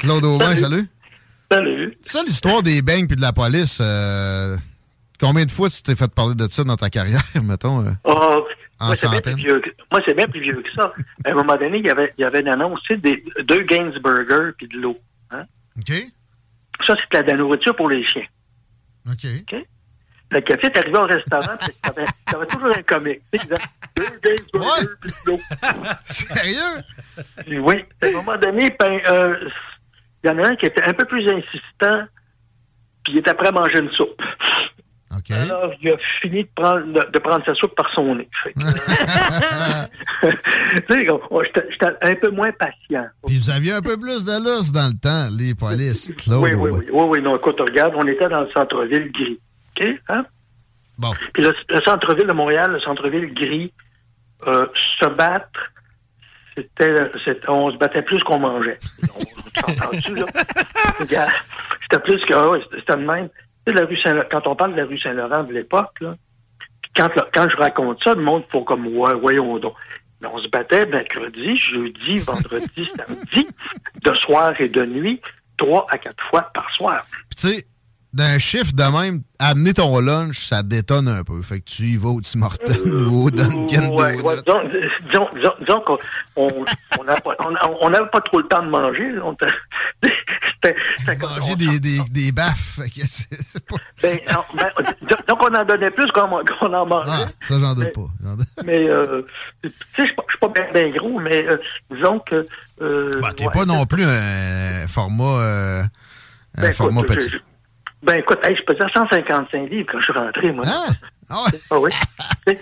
Claude Aubin, salut. Salut. Ça, l'histoire des bangs puis de la police, euh, combien de fois tu t'es fait parler de ça dans ta carrière, mettons? euh, Oh, En moi, c'est bien plus vieux que- moi, c'est bien plus vieux que ça. À un moment donné, il y avait, il y avait une annonce, tu sais, des, deux Gainsburger puis de l'eau. Hein? OK. Ça, c'est de la nourriture pour les chiens. OK. Le café, t'arrivais au restaurant, puis t'avais, t'avais toujours un comique. Tu sais, deux Gainsburger puis de l'eau. Sérieux? Oui. À un moment donné, ben, euh, il y en a un qui était un peu plus insistant, puis il était prêt à manger une soupe. Alors, il a fini de prendre, de, de prendre sa soupe par son nez. Euh, tu sais, on- j'étais un peu moins patient. Puis vous aviez un peu plus de lousse dans le temps, les polices. Claude Oui, oui, oui, oui, oui, non, écoute, regarde, on était dans le centre-ville gris. OK? Hein? Bon. Puis le, le centre-ville de Montréal, le centre-ville gris, euh, se battre, c'était, c'était- on se battait plus qu'on mangeait. On, là? C'était plus que, c'était de même. Tu sais, la rue Saint quand on parle de la rue Saint-Laurent de l'époque, là, quand, quand je raconte ça, le monde faut comme, ouais, voyons donc. Mais on se battait mercredi, jeudi, vendredi, samedi, de soir et de nuit, trois à quatre fois par soir. Puis tu sais, d'un chiffre de même, amener ton lunch, ça détonne un peu. Fait que tu y vas au Tim Hortons ou au Dunkin' Ouais, ouais, disons, disons, disons, qu'on on, on pas, on, on n'avait pas trop le temps de manger. c'était- Manger des, des, des baffes. Fait que c'est c'est pas... ben, non, ben, donc on en donnait plus qu'on qu'on en mangeait. Ah, ça, j'en doute pas. J'en doute- Mais, euh, tu sais, je suis pas- pas bien gros, mais euh, disons que... Euh, Bah, T'es ouais, pas non plus un format, euh, un Ben, format écoute, petit. Je- Ben écoute, hey, je pesais 155 livres quand je suis rentré, moi. Ah, oui. Tu sais,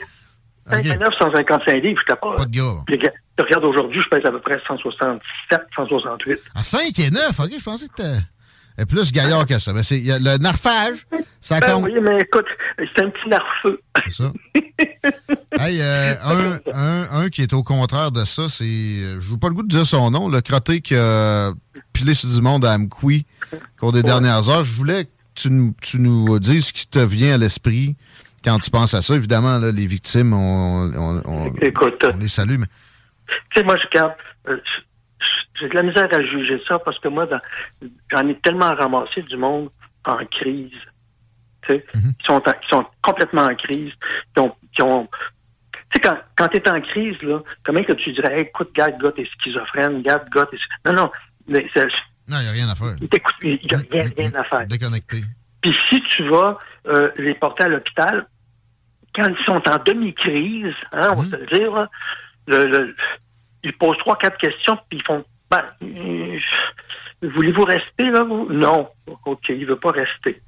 59, 155 livres, j'étais pas... Pas de gars. Tu regardes aujourd'hui, je pèse à peu près 167, 168. À 5 et 9, OK, je pensais que t'es plus gaillard que ça. Mais c'est le narfage, ça Ben compte. oui, mais écoute, c'est un petit nerfeux. C'est ça. hey, euh, un, un, un qui est au contraire de ça, c'est. euh, Je n'ai pas le goût de dire son nom, le crotté qui a pilé sur du monde à Amqui au cours des dernières heures. Je voulais tu, nous- tu nous dises ce qui te vient à l'esprit quand tu penses à ça. Évidemment, là, les victimes, on, on, on- Écoute, on les salue, mais. Tu sais, moi, je garde. euh, j'ai de la misère à juger ça parce que moi, j'en ai tellement ramassé du monde en crise. Tu sais, qui, sont en- qui sont complètement en crise, qui ont. Qui ont tu sais, quand, quand tu es en crise, là, comment que tu dirais, Hey, écoute, gars, gars, t'es schizophrène, gars, gars, t'es. Non, non, mais c'est- Non, il n'y a rien à faire. il n'y a rien, rien à faire. Déconnecté. Puis si tu vas euh, les porter à l'hôpital, quand ils sont en demi-crise, hein, on va se le dire, là, le- le- ils posent trois, quatre questions, puis ils font ben, euh, voulez-vous rester là, vous? Non. OK, il veut pas rester.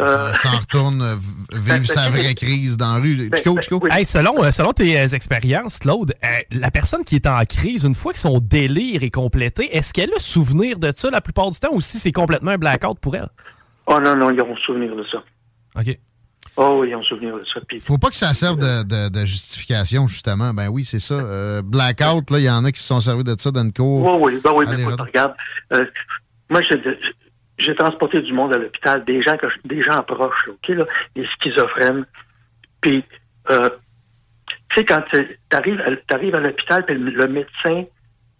Euh, Ça en retourne euh, vivre sa vraie crise dans la rue. Ben, Chico, Chico? Hey, selon, euh, selon tes expériences, Claude, euh, la personne qui est en crise, une fois que son délire est complété, est-ce qu'elle a souvenir de ça la plupart du temps ou si c'est complètement un blackout pour elle? Oh non, non, ils ont souvenir de ça. OK. Oh oui, ils ont souvenir de ça. Puis, Faut pas que ça serve de, de- de justification, justement. Ben oui, c'est ça. Euh, blackout, là, il y en a qui se sont servis de ça dans une cour. Oui, oui, ben oui, mais regarde, euh, moi, j'ai- j'ai transporté du monde à l'hôpital, des gens que je- des gens proches, OK, là, des schizophrènes. Puis, euh, tu sais, quand tu arrives à l'hôpital, puis le, le médecin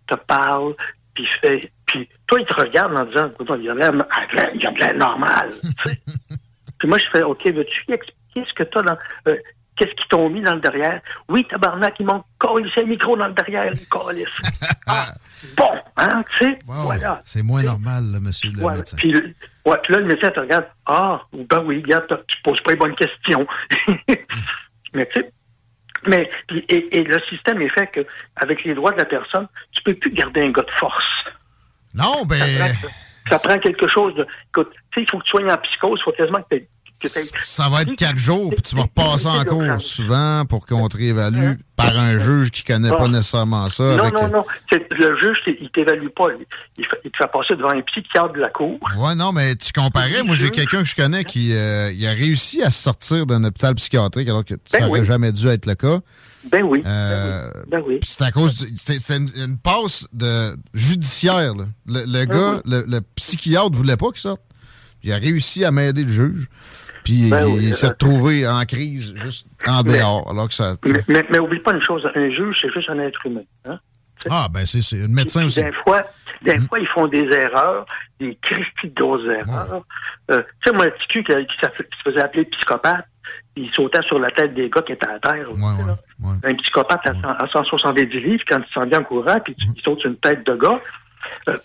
te parle, puis fait, puis toi, il te regarde en disant, il y a de l'air normal. puis moi, je fais, OK, veux-tu expliquer ce que tu as dans... euh, Qu'est-ce qu'ils t'ont mis dans le derrière? Oui, tabarnak, ils m'ont collé un micro dans le derrière, les ah, bon, hein, tu sais, voilà. C'est moins normal, là, monsieur le médecin. Puis, ouais, puis là, le médecin te regarde. Ah, ben oui, regarde, tu poses pas les bonnes questions. mais tu sais, mais et, et, le système est fait que avec les droits de la personne, tu peux plus garder un gars de force. Non, ben. Ça prend, quelque chose de. Écoute, tu sais, il faut que tu sois en psychose, il faut quasiment que tu ça va être quatre jours, puis tu vas repasser en cours souvent pour qu'on te réévalue par un juge qui connaît pas nécessairement ça. Non, non, non. Le juge, il t'évalue pas. Il, te fait passer devant un psychiatre de la cour. Ouais, non, mais tu comparais. Moi, j'ai quelqu'un que je connais qui euh, il a réussi à sortir d'un hôpital psychiatrique alors que ça n'aurait ben jamais dû être le cas. Ben oui. Euh, ben oui. C'est à cause. C'était une, passe de judiciaire. Le, ben gars, le, le psychiatre voulait pas qu'il sorte. Il a réussi à m'aider le juge. Puis ben il, s'est retrouvé en crise juste en dehors. alors que ça, mais, mais, oublie pas une chose, un juge, c'est juste un être humain. Hein? Ah, ben c'est un médecin aussi. Des fois, des mm. fois, ils font des erreurs, des christies de grosses erreurs. Euh, tu sais, moi, un petit cul qui, se faisait appeler psychopathe, il sautait sur la tête des gars qui étaient à terre. un psychopathe à, 170 livres, quand il s'en vient en courant, puis il saute sur une tête de gars, euh,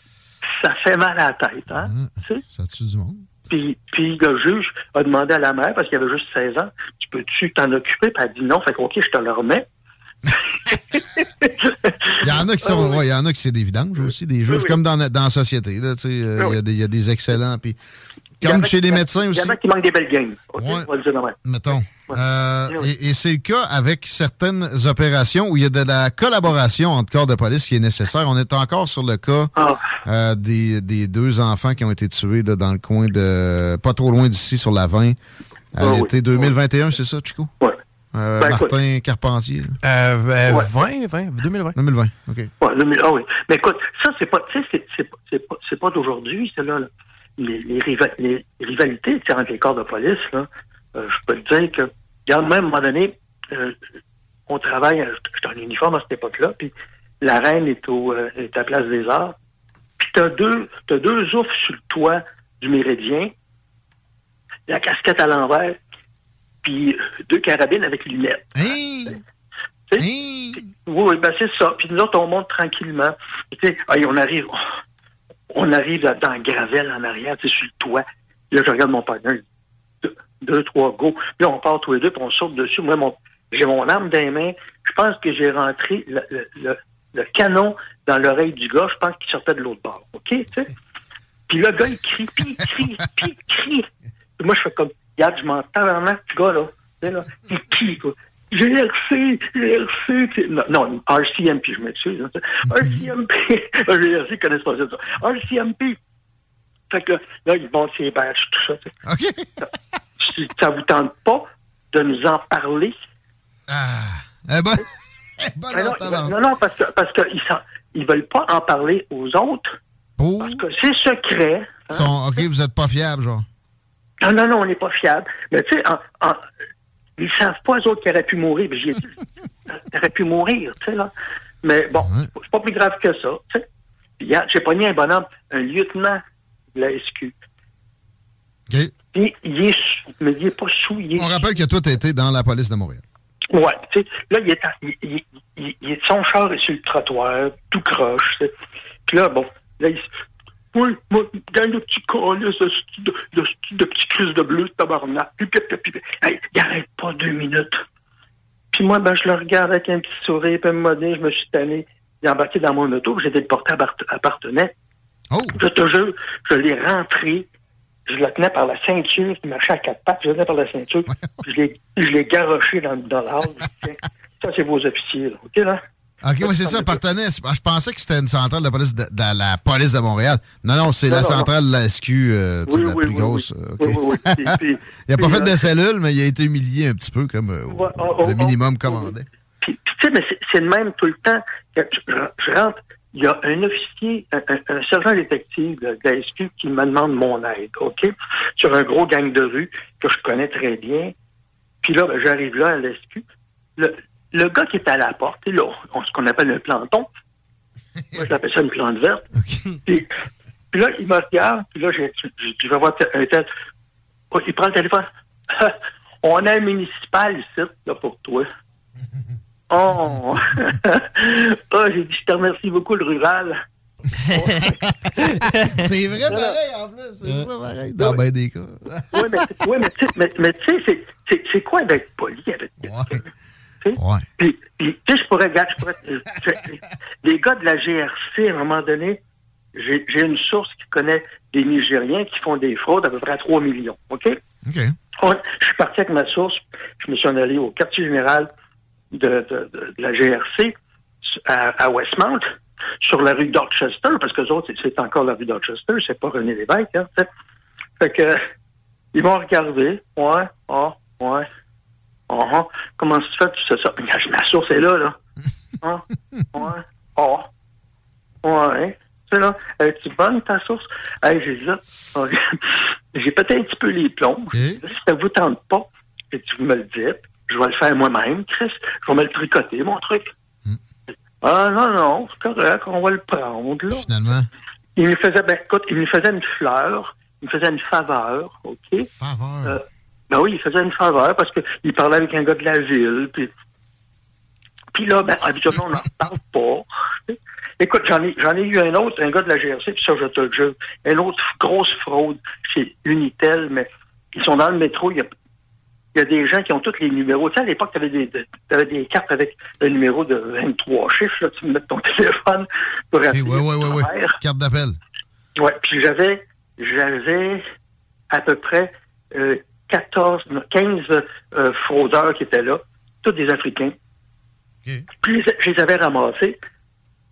ça fait mal à la tête. Hein? Mm. Ça tue du monde. Puis, puis le juge a demandé à la mère, parce qu'il avait juste 16 ans, tu peux-tu t'en occuper? Puis elle a dit non, fait que, OK, je te le remets. il y en a qui sont, ouais, il y en a qui c'est des vidanges aussi, des juges, comme dans, dans la société, là, tu sais, euh, il, y a des, il y a des excellents, puis comme chez les médecins aussi. Il y en a qui manquent des belles games. Okay, ouais. on va le dire Mettons. Euh, et, et c'est le cas avec certaines opérations où il y a de la collaboration entre corps de police qui est nécessaire. On est encore sur le cas ah. euh, des, des, deux enfants qui ont été tués là, dans le coin de... pas trop loin d'ici, sur la 20, à ah l'été 2021, c'est ça, Chico? Oui. Euh, ben, Martin Carpentier. Euh, 20, 20, 2020. 2020, OK. Ouais, ah oui. Mais écoute, ça, c'est pas, tu sais, c'est pas, pas d'aujourd'hui, celle-là. Là les, les, rivalités entre les corps de police, là, euh, je peux te dire que, regarde, même à un moment donné, euh, on travaille, j'étais en uniforme à cette époque-là, puis la reine est, au, euh, est à Place des Arts, puis t'as deux, as deux oufs sur le toit du Méridien, la casquette à l'envers, puis deux carabines avec lunettes. Hey! Oui, ben c'est ça. Puis nous autres, on monte tranquillement. On arrive, on arrive dans le gravel en arrière, tu sais, sur le toit. Là, je regarde mon partenaire, deux, trois go. Puis là, on part tous les deux, puis on saute dessus. Moi, mon, j'ai mon arme dans les mains. Je pense que j'ai rentré le, le, le, canon dans l'oreille du gars. Je pense qu'il sortait de l'autre bord. OK, tu sais? Puis le gars, il crie, puis il crie, puis il crie. Puis moi, je fais comme, regarde, je m'entends vraiment, ce gars, là. Tu sais, là. Il crie, quoi. GRC, GRC, non, non, RCMP, je m'excuse. Hein, RCMP, GRC, connaissent pas ça. RCMP. Fait que là, ils vont ses bâches, tout ça. OK. Si ça vous tente pas de nous en parler. Ah, eh ben, eh ben non, non, non, parce que parce qu'ils ils veulent pas en parler aux autres. Parce que c'est secret. Hein. OK, vous êtes pas fiable, genre. Non, non, non, on n'est pas fiable. Mais tu sais, ils savent pas, eux autres, qu'ils auraient pu mourir. J'ai dit, auraient pu mourir, tu sais, là. Mais bon, c'est pas plus grave que ça, tu sais. J'ai pogné un bonhomme, un lieutenant de la SQ. OK. il est, mais il est pas sous. Il On rappelle que toi, tu étais dans la police de Montréal. Ouais, tu sais, là, il est, il, il, il, son char est sur le trottoir, tout croche, Puis là, bon, là, il, oui, moi, gagne le petit calice de, de, de, petit crise de bleu, tabarnak. Puis, puis, puis, puis, hey, il arrête pas deux minutes. Puis moi, ben, je le regarde avec un petit sourire, puis me je me suis tanné. Il est embarqué dans mon auto, j'étais porté à Partenay. Oh. Je te jure, je l'ai rentré, je le tenais par la ceinture, il marchait à quatre pattes, je le tenais par la ceinture, puis je l'ai garoché dans, dans l'arbre. Ça, c'est vos officiers, là. OK, là? OK, oui, c'est ça, partenaire. Je pensais que c'était une centrale de police de, la police de Montréal. Non, non, c'est la centrale de la SQ, euh, la plus grosse. il n'a pas fait de cellule, mais il a été humilié un petit peu, comme euh, le minimum commandé. Puis, tu sais, mais c'est le même tout le temps. Je, rentre, il y a un officier, un, sergent détective de, la SQ qui me demande mon aide, OK? Sur un gros gang de rue que je connais très bien. Puis là, ben, j'arrive là à la SQ le gars qui est à la porte, là, on, ce qu'on appelle un planton. Moi, je l'appelle ça une plante verte. Puis, là, il me regarde, puis là, je, je, vais voir un tel. Oh, il prend le téléphone. on a un municipal ici, là, pour toi. Oh! oh, j'ai dit, je te remercie beaucoup, le rural. c'est vrai, pareil, en plus. C'est ça, pareil. Dans bien des cas. oui, mais, ouais, mais, mais, tu sais, c'est quoi d'être poli avec quelqu'un? Ouais. Puis, puis tu sais, je pourrais, je pourrais les gars de la GRC, à un moment donné, j'ai une source qui connaît des Nigériens qui font des fraudes à peu près à 3 millions. OK? OK. je suis parti avec ma source, je me suis en allé au quartier général de, de, de, la GRC à, à, Westmount, sur la rue Dorchester, parce que autres, c'est encore la rue Dorchester, c'est pas René Lévesque, hein, Fait que, ils m'ont regardé, ouais, ah, ouais, ah, ah, comment tu fais, tu sais ça? Ma source est là, là. Ah, ouais, ah, ouais. Tu sais, là, es-tu bonne, ta source? Hey, j'ai ça. j'ai peut-être un petit peu les plombs. Si ça vous tente pas, et tu me le dites, je vais le faire moi-même, Chris. Je vais me le tricoter, mon truc. Hmm. Ah non, non, c'est correct, on va le prendre, là. Finalement? Il me faisait, ben, écoute, il me faisait une fleur, il me faisait une faveur, OK? Faveur? Euh, ben oui, il faisait une faveur parce qu'il parlait avec un gars de la ville, puis... Puis là, ben, habituellement, on n'en parle pas. Écoute, j'en ai, j'en ai eu un autre, un gars de la GRC, puis ça, je te le jure. Une autre grosse fraude chez Unitel, mais ils sont dans le métro, il y a, il y a des gens qui ont tous les numéros. Tu sais, à l'époque, tu avais des, avais des cartes avec le numéro de 23 chiffres. Là, tu mets ton téléphone pour appeler. Oui, oui, oui, oui. Carte d'appel. Oui, puis j'avais, j'avais à peu près euh, 14, 15 euh, fraudeurs qui étaient là, tous des Africains. Puis je les avais ramassés.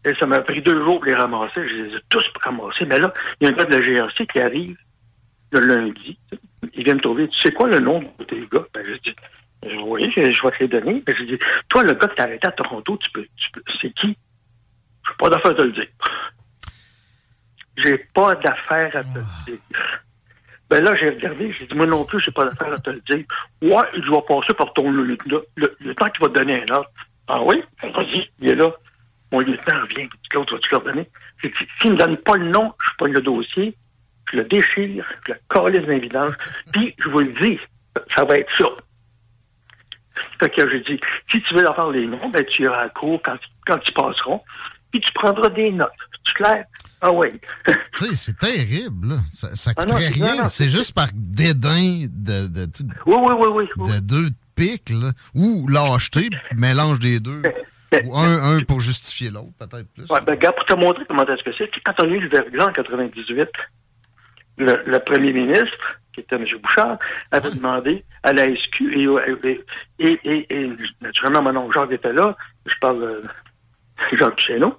Et ça m'a pris deux jours pour les ramasser. Je les ai tous ramassés. Mais là, il y a un gars de la GRC qui arrive le lundi. Il vient me trouver. Tu sais quoi le nom de tes gars? Ben, je dis, oui, je, vais te les donner. Ben, je dis, toi, le gars qui t'a arrêté à Toronto, tu peux, tu peux, c'est qui? Je n'ai pas d'affaire à te le dire. J'ai pas d'affaire à te le dire. Ben là, j'ai regardé, j'ai dit, moi non plus, j'ai pas d'affaire à te le dire. Ouais, je vais passer par ton lieutenant. Le, le, temps qu'il va te donner un ordre. Ah oui? Ben, vas-y, il est là. Mon lieutenant revient. L'autre, vas-tu leur donner? S'il me donne pas le nom, je pas le dossier je le déchire, je le calisse dans les vidanges, puis je vous le dis, ça va être ça. Fait que j'ai dit, si tu veux avoir les noms, ben tu iras à court quand, quand ils passeront, puis tu prendras des notes. Tu clair? Ah oui. tu sais, c'est terrible, là. Ça, ça ah coûterait rien. C'est juste par dédain de, de, oui, oui, oui, oui, de deux pics, là. Ou lâcheté, mélange des deux. Ou un, un pour justifier l'autre, peut-être plus. Ouais, ben, regarde, pour te montrer comment est-ce que c'est, quand on a eu le verglas en 98, le, premier ministre, qui était M. Bouchard, avait demandé à la SQ, et, et, et, naturellement, mon oncle Jacques était là, je parle de Jacques Duchesneau.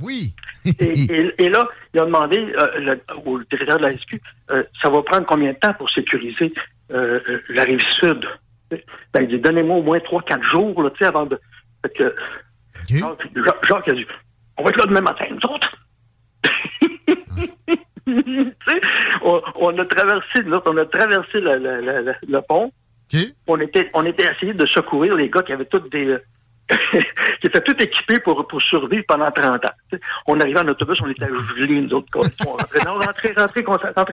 Oui. et, là, il a demandé euh, au directeur de la SQ, euh, ça va prendre combien de temps pour sécuriser euh, la rive sud? Ben, il dit, donnez-moi au moins 3-4 jours, là, tu sais, avant de... Fait que, Jacques, a dit, on va être là demain matin, nous autres. on, on, a traversé, on a traversé le, le, le, pont. On était, on était essayé de secourir les gars qui avaient toutes des, qui étaient tout équipés pour, pour survivre pendant 30 ans. on arrivait en autobus, on était gelés, nous autres, on rentrait, non, rentrer, rentrer, rentrer.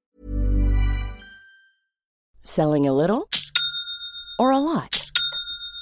Selling a little or a lot?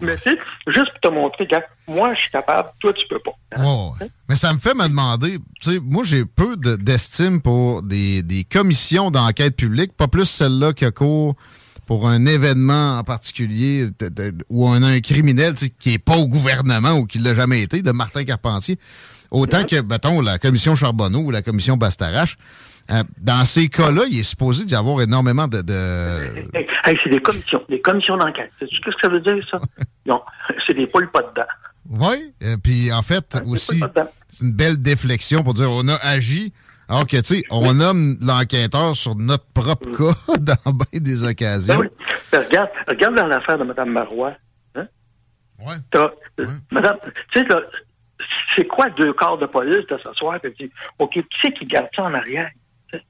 Mais c'est juste pour te montrer que moi, je suis capable, toi, tu peux pas. Ouais, Mais ça me fait me demander, tu sais, moi, j'ai peu de- d'estime pour des, des commissions d'enquête publique, pas plus celle-là qui a cours pour un événement en particulier de- de- ou un, un criminel tu sais, qui est pas au gouvernement ou qui l'a jamais été, de Martin Carpentier. Autant que, mettons, la commission Charbonneau ou la commission Bastarache. Euh, dans ces cas-là, il est supposé d'y avoir énormément de... de- Hey, hey, c'est des commissions, des commissions d'enquête. Sais-tu ce que ça veut dire, ça? non, c'est des poules pas dedans. Oui, euh, puis en fait, aussi, c'est une belle déflexion pour dire on a agi. Alors que, tu sais, on nomme l'enquêteur sur notre propre cas dans bien des occasions. Ben oui. Ben, regarde, regarde dans l'affaire de Mme Marois. Hein? Ouais. Euh, Madame, tu sais, c'est quoi deux corps de police de s'asseoir et dire, OK, qui c'est qui garde ça en arrière? Sais?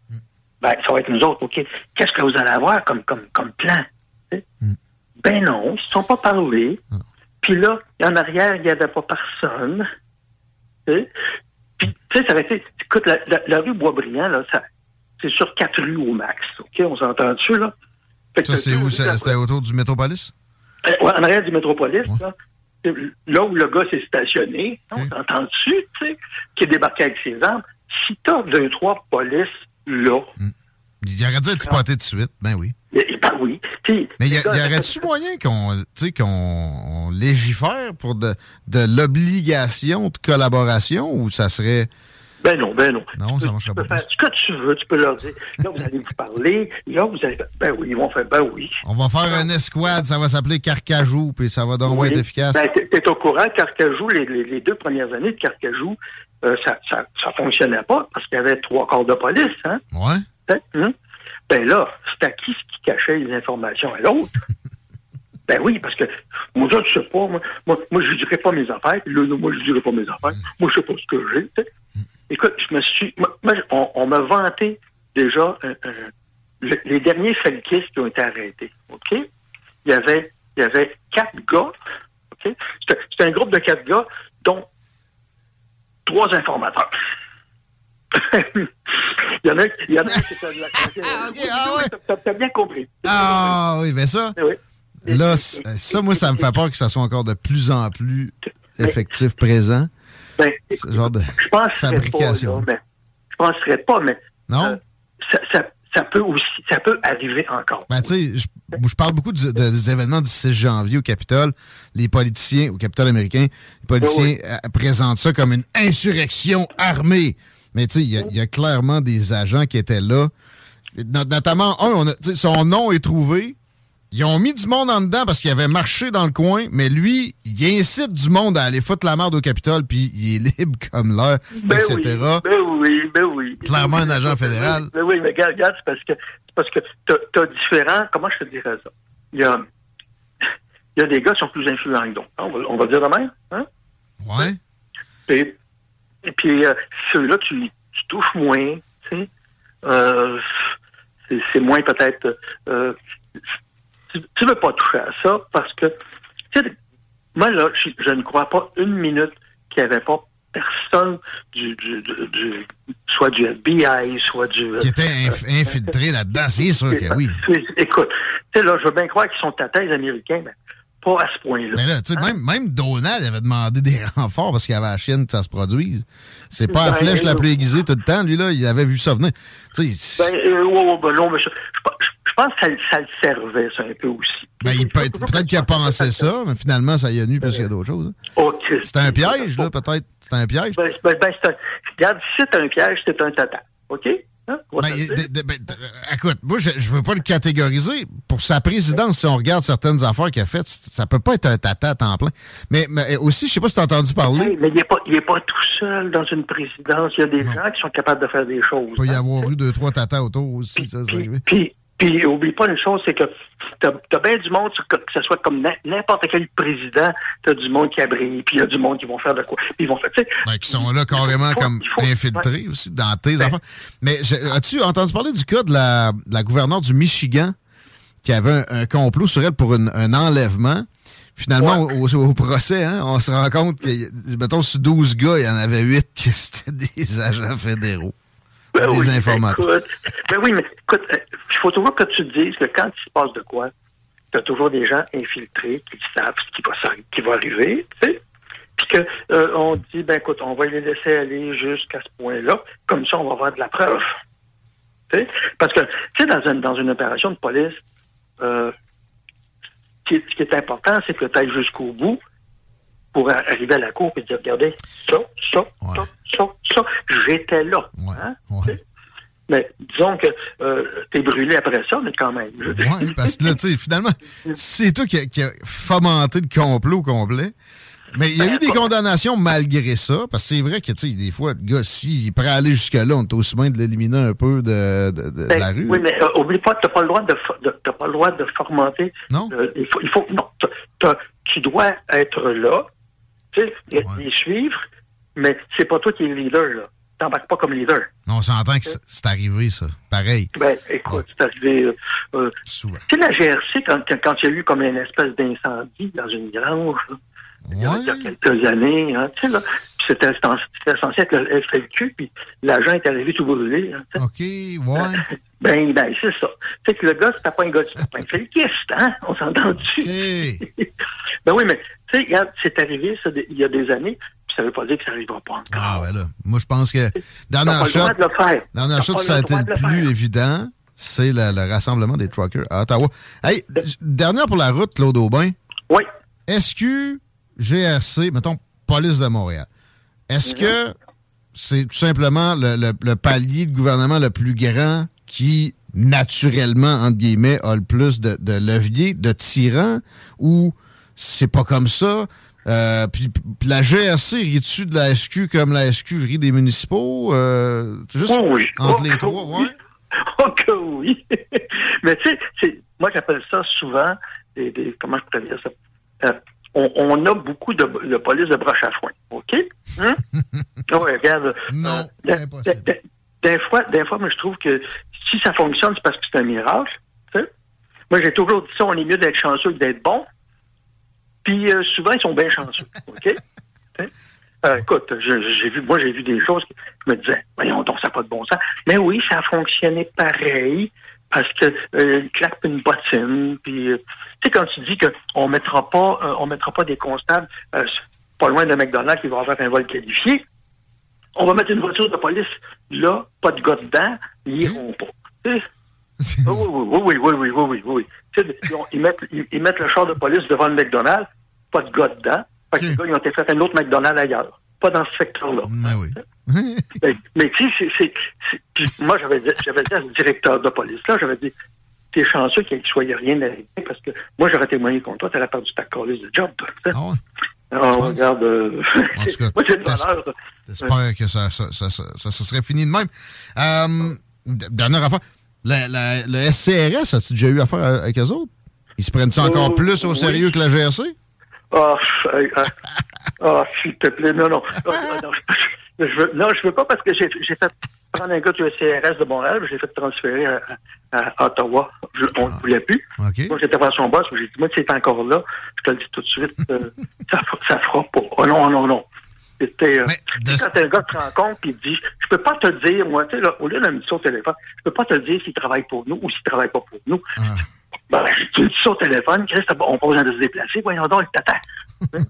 Ben, ça va être nous autres, OK. Qu'est-ce que vous allez avoir comme, comme, comme plan? Sais? Ben non, ils ne se sont pas parlé. Puis là, en arrière, il n'y avait pas personne. Puis, tu sais, ça aurait été. Écoute, la, la- la rue Boisbriand, là, ça, c'est sur quatre rues au max. OK? On s'entend dessus, là? Fait Ça, c'est où? C'était autour du Métropolis? euh, ouais, en arrière du métropolis, là, c'est là où le gars s'est stationné, on s'entend dessus, tu sais, qui est débarqué avec ses armes. Si t'as deux, trois polices là, Il aurait dû être spoté de suite. Ben oui. eh, ben oui. Mais gars, y aurait-tu moyen qu'on légifère pour de, de l'obligation de collaboration ou ça serait. Ben non, ben non. Non, ça peux pas. faire ce que tu veux, tu peux leur dire, là, vous allez vous parler, là, vous allez faire, ben oui, ils vont faire, ben oui. On va faire un escouade, ça va s'appeler Carcajou, puis ça va donc Oui. être efficace. Ben, t'es- t'es au courant, Carcajou, les, les- les deux premières années de Carcajou, euh, ça, ça, ça fonctionnait pas parce qu'il y avait trois corps de police, hein? Ouais. Hein? Ben là, c'est à qui ce qui cachait les informations à l'autre? ben oui, parce que moi, je ne sais pas. Moi, moi, moi, je ne dirais pas mes affaires. Là, non, moi, je ne dirais pas mes affaires. Moi, je ne sais pas ce que j'ai. sais. Écoute, je me suis. moi, on on m'a vanté déjà euh, euh, le- les derniers felkistes qui ont été arrêtés. OK? Il y avait, il y avait quatre gars. OK? C'était un groupe de quatre gars, dont trois informateurs. il y en a, il y en a qui la Ah, ok, ah ouais. T'as- T'as bien compris. Ah oui, mais ça, Oui. là, c- ça, moi, ça me fait peur que ça soit encore de plus en plus effectif, présent. Ben, Ce genre de je penserais fabrication. pas, là, mais je penserais pas, mais Non? euh, ça, ça, ça peut aussi, ça peut arriver encore. Ben, tu sais, je, parle beaucoup du- de- des événements du 6 janvier au Capitole. Les politiciens, au Capitole américain, les politiciens euh, présentent ça comme une insurrection armée. Mais tu sais, il y y, a clairement des agents qui étaient là. Not- notamment, un, on a- son nom est trouvé. Ils ont mis du monde en dedans parce qu'il avait marché dans le coin, mais lui, il incite du monde à aller foutre la merde au Capitole, puis il est libre comme l'air, Ben etc. oui, ben oui, ben oui. Clairement un agent fédéral. Ben oui, mais regarde, regarde, c'est parce que c'est parce que t'as as différents. Comment je te dirais ça? Il y a, il y a des gars qui sont plus influents que d'autres. On va, on va dire de même, hein? Ouais. Et, et puis euh, ceux-là, tu, tu touches moins, tu sais. Euh, c'est- c'est moins peut-être. euh, tu, tu veux pas toucher à ça parce que, tu sais, moi là, je, je ne crois pas une minute qu'il n'y avait pas personne du, du, du, du- soit du FBI, soit du. Qui était inf- infiltré là-dedans, c'est sûr que oui. Écoute, tu sais, là, je veux bien croire qu'ils sont à thèse américains, mais pas à ce point-là. Mais là, tu sais, Hein? même, même Donald avait demandé des renforts parce qu'il avait la chienne que ça se produise. C'est pas la Ben, flèche la euh, plus aiguisée tout le temps. Lui, là, il avait vu ça venir. Tu sais, Ben, euh, ouais, ouais, ben non, mais je, je- je pense que ça, ça le servait, ça, un peu aussi. ben, il peut- peut-être qu'il a pensé ça, mais finalement, ça y a nu plus qu'il y a d'autres choses. hein. Oh. C'était un piège, là, peut-être. C'était un piège. Ben, ben, ben, c'est un, regarde, si c'est un piège, c'est un tata. OK? Hein? Ben, de- de- ben, de- écoute, moi, je, je veux pas le catégoriser. Pour sa présidence, si on regarde certaines affaires qu'il a faites, ça peut pas être un tata à temps plein. Mais, mais aussi, je sais pas si t'as entendu parler, Hey, mais il n'est pas, tout seul dans une présidence. Il y a des gens qui sont capables de faire des choses. il peut y hein. avoir eu deux, trois tatas autour aussi, ça, c'est arrivé. Puis, puis, oublie pas une chose, c'est que t'as as bien du monde, que, que ce soit comme n'importe quel président, t'as du monde qui abrille, puis il y a du monde qui vont faire de quoi. Puis ils vont faire, tu sais, Ben, qui sont là carrément faut- comme faut- infiltrés aussi dans tes Ben- affaires. Mais as-tu entendu parler du cas de la, de la gouverneure du Michigan qui avait un, un complot sur elle pour une- un enlèvement? Finalement, au, au procès, hein, on se rend compte que, mettons, sur 12 gars, il y en avait 8 qui étaient des agents fédéraux. Ben des oui, informateurs. écoute, ben oui, mais écoute, il faut toujours que tu te dises que quand il se passe de quoi, tu as toujours des gens infiltrés qui savent ce qui va, qui va arriver, tu sais. Puis que euh, on dit, ben écoute, on va les laisser aller jusqu'à ce point-là, comme ça on va avoir de la preuve. Tu sais? Parce que, tu sais, dans une, dans une opération de police, euh, ce, qui est, important, c'est que tu ailles jusqu'au bout pour arriver à la cour et dire, regardez, ça, ça, ça, ça, ça, j'étais là. Hein? Mais disons que euh, t'es brûlé après ça, mais quand même. Oui, parce que là, tu sais, finalement, c'est toi qui qui a fomenté le complot complet. Mais il y a eu des condamnations malgré ça, parce que c'est vrai que, tu sais, des fois, le gars, s'il pourrait aller jusque-là, on est aussi bien de l'éliminer un peu de, de, ben, la rue. Oui, mais euh, oublie pas, t'as pas le droit de, t'as pas le droit de formenter. Non. il faut, il faut, non, tu dois être là, tu sais, les suivre, mais c'est pas toi qui es le leader, là. T'embarques pas comme leader. Non, on s'entend que c'est arrivé, ça. Pareil. Ben, écoute, c'est arrivé. Euh, euh Souvent. Tu sais, la GRC, quand, quand, il y a eu comme une espèce d'incendie dans une grange, il y a quelques années, hein, tu sais, là, c'était censé être le FLQ, puis l'agent est arrivé tout brûlé. Hein, OK, ouais. Ben, ben, c'est ça. Tu sais que le gars, c'était pas un gars, c'était pas un felkiste, hein? On s'entend dessus. ben oui, mais, tu sais, regarde, c'est arrivé, ça, il y a des années, ça veut pas dire que ça n'arrivera pas encore. Ah, ben là. Moi, je pense que, dernière shot, dernière shot, ça a été le plus évident, c'est le, le, rassemblement des truckers à Ottawa. Hey, dernière pour la route, Claude Aubin. Oui. SQ, GRC, mettons, police de Montréal. Est-ce que c'est tout simplement le, palier de gouvernement le plus grand qui, naturellement, entre guillemets, a le plus de, de levier, de tirant, ou c'est pas comme ça? Euh, puis, la GRC rit-tu de la SQ comme la SQ rit des municipaux? Euh, juste oh oui. entre les oh trois, oui. ouais? Oh que oui! Mais tu sais, moi j'appelle ça souvent des, des, comment je pourrais dire ça? Euh, on, a beaucoup de, police de broche à foin. OK? Hein? regarde. Non, des, fois, des fois, moi, je trouve que si ça fonctionne, c'est parce que c'est un miracle. Moi, j'ai toujours dit ça, on est mieux d'être chanceux que d'être bon. Puis euh, souvent, ils sont bien chanceux. OK? Euh, écoute, j'ai vu, moi, j'ai vu des choses qui me disaient, voyons donc, ça n'a pas de bon sens. Mais oui, ça a fonctionné pareil parce que euh, claque une bottine, puis euh, tu sais quand tu dis qu'on mettra pas euh, on mettra pas des constables pas loin de McDonald's qui va avoir un vol qualifié, on va mettre une voiture de police là, pas de gars dedans, ils iront pas. oui, oui, oui, oui, oui, oui, oui, oui. ils, mettent, ils, mettent le char de police devant le McDonald's, pas de gars dedans. Fait que les gars, ils ont été fait un autre McDonald's ailleurs. Pas dans ce secteur-là. Mais oui. mais, mais tu sais, c'est. Moi, j'avais dit, j'avais dit à ce directeur de police-là, j'avais dit T'es chanceux qu'il ne soit rien arrivé parce que moi, j'aurais témoigné contre toi, t'aurais perdu ta collège de job. Toi, ah ouais? Alors, regarde. Euh, en tout cas, moi, j'ai une valeur. J'espère que ça, ça, ça, ça, serait fini de même. Euh, dernière affaire. La, la, le SCRS, as-tu déjà eu affaire avec eux autres? Ils se prennent ça encore euh, plus au sérieux que la GRC? Ah, oh, oh, s'il te plaît, non, non. non, non je, je veux, non, je veux pas parce que j'ai fait prendre un gars du CRS de Montréal, je l'ai fait transférer à, à, Ottawa. on ne ah. voulait plus. Moi, j'étais voir son boss, j'ai dit, moi, c'est encore là, je te le dis tout de suite, euh, ça, ça fera pas. Oh non, non, non. C'était, euh, quand un gars te rencontre et dit, je peux pas te dire, moi, tu sais, au lieu d'un mission au téléphone, je peux pas te dire s'il travaille pour nous ou s'il travaille pas pour nous. Ah. Ben, tu dis ça au téléphone, Chris, on n'a pas besoin de se déplacer, voyons donc, il t'attend.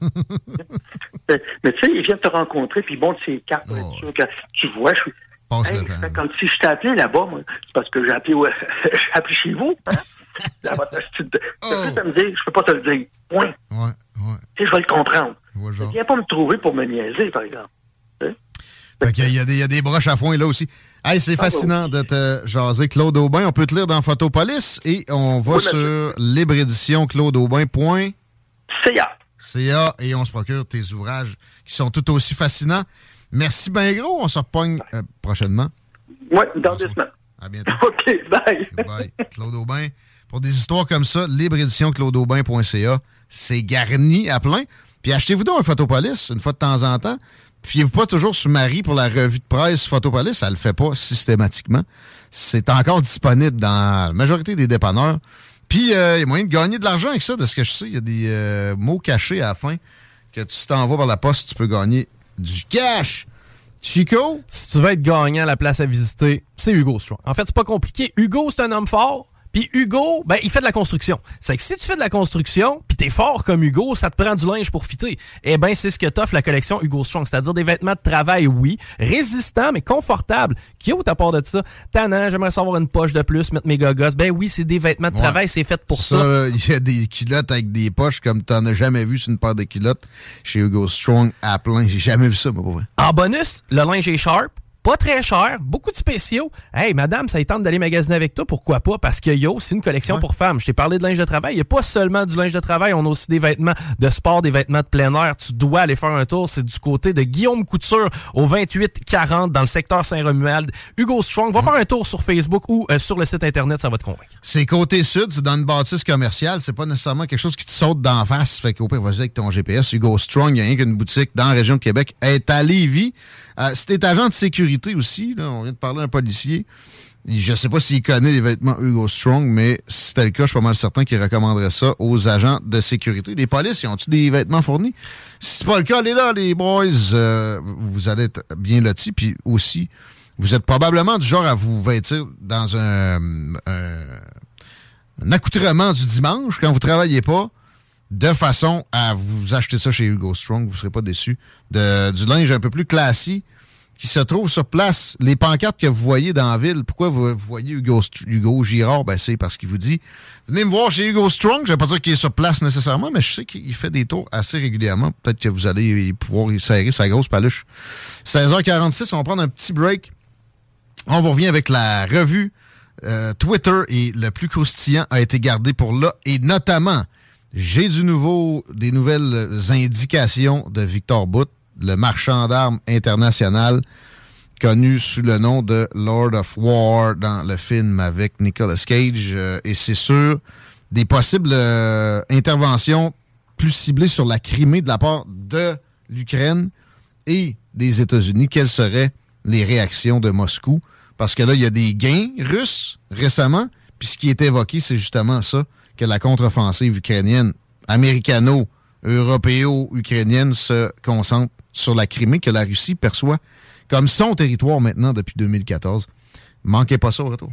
mais, tu sais, il vient te rencontrer, puis bon, ses cartes, oh. tu vois, je suis, quand si je t'ai appelé là-bas, c'est parce que j'ai appelé, appelé chez vous. Hein? là tu oh. me dire, je peux pas te le dire. Point. Ouais, ouais. Tu sais, je vais le comprendre. Ouais, viens pas me trouver pour me niaiser, par exemple. il, y a des, il y a des broches à foin là aussi. Hey, c'est ah, fascinant de te jaser, Claude Aubin. On peut te lire dans Photopolis et on va sur libre édition CA. Et on se procure tes ouvrages qui sont tout aussi fascinants. Merci bien gros. On se repogne euh, prochainement. Oui, dans deux semaines. À bientôt. OK, bye. Bye. Claude Aubin. Pour des histoires comme ça, libre édition claudeaubin.ca. C'est garni à plein. Puis achetez-vous donc un Photopolis une fois de temps en temps. Fiez-vous pas toujours sur Marie pour la revue de presse Photopolis. Elle le fait pas systématiquement. C'est encore disponible dans la majorité des dépanneurs. Puis, euh, il y a moyen de gagner de l'argent avec ça, de ce que je sais. Il y a des euh, mots cachés à la fin que tu t'envoies par la poste, tu peux gagner du cash. Chico? Si tu veux être gagnant à la place à visiter, c'est Hugo Strong. En fait, c'est pas compliqué. Hugo, c'est un homme fort. Puis Hugo, ben, il fait de la construction. C'est que si tu fais de la construction, puis t'es fort comme Hugo, ça te prend du linge pour fitter. Eh ben, c'est ce que t'offre la collection Hugo Strong. C'est-à-dire des vêtements de travail, oui, résistants, mais confortables. Qui au à part de ça? Tannant, j'aimerais savoir une poche de plus, mettre mes gogos. Ben oui, c'est des vêtements de travail, c'est fait pour ça. Il y a des culottes avec des poches comme t'en as jamais vu sur une paire de culottes chez Hugo Strong à plein. J'ai jamais vu ça, moi, En bonus, le linge est sharp pas très cher, beaucoup de spéciaux. Hey, madame, ça tente d'aller magasiner avec toi, pourquoi pas? Parce que yo, c'est une collection pour femmes. Je t'ai parlé de linge de travail. Il n'y a pas seulement du linge de travail, on a aussi des vêtements de sport, des vêtements de plein air. Tu dois aller faire un tour. C'est du côté de Guillaume Couture au 2840 dans le secteur Saint-Romuald. Hugo Strong, va faire un tour sur Facebook ou euh, sur le site Internet, ça va te convaincre. C'est côté sud, c'est dans une bâtisse commerciale. C'est pas nécessairement quelque chose qui te saute d'en face. Fait qu'au pire, vas-y avec ton GPS. Hugo Strong, il y a rien qu'une boutique dans la région de Québec. est à Lévis. Euh, agent de sécurité aussi. Là, on vient de parler à un policier. Je ne sais pas s'il connaît les vêtements Hugo Strong, mais si c'était le cas, je suis pas mal certain qu'il recommanderait ça aux agents de sécurité. Les polices, ils ont-ils des vêtements fournis? Si c'est pas le cas, allez là, les boys. Euh, vous allez être bien lotis. Puis aussi, vous êtes probablement du genre à vous vêtir dans un, un accoutrement du dimanche quand vous travaillez pas de façon à vous acheter ça chez Hugo Strong. Vous ne serez pas déçus. De, du linge un peu plus classique qui se trouve sur place. Les pancartes que vous voyez dans la ville, pourquoi vous, voyez Hugo, Hugo Girard? Ben, c'est parce qu'il vous dit Venez me voir chez Hugo Strong. Je ne vais pas dire qu'il est sur place nécessairement, mais je sais qu'il fait des tours assez régulièrement. Peut-être que vous allez pouvoir y serrer sa grosse paluche. 16h46, on va prendre un petit break. On vous revient avec la revue euh, Twitter et le plus croustillant a été gardé pour là, et notamment j'ai du nouveau, des nouvelles indications de Victor Bout, le marchand d'armes international, connu sous le nom de Lord of War dans le film avec Nicolas Cage. Euh, et c'est sûr, des possibles euh, interventions plus ciblées sur la Crimée de la part de l'Ukraine et des États-Unis. Quelles seraient les réactions de Moscou? Parce que là, il y a des gains russes récemment. Puis ce qui est évoqué, c'est justement ça que la contre-offensive ukrainienne, américano-européo-ukrainienne, se concentre sur la Crimée que la Russie perçoit comme son territoire maintenant depuis 2014. Manquez pas ça au retour.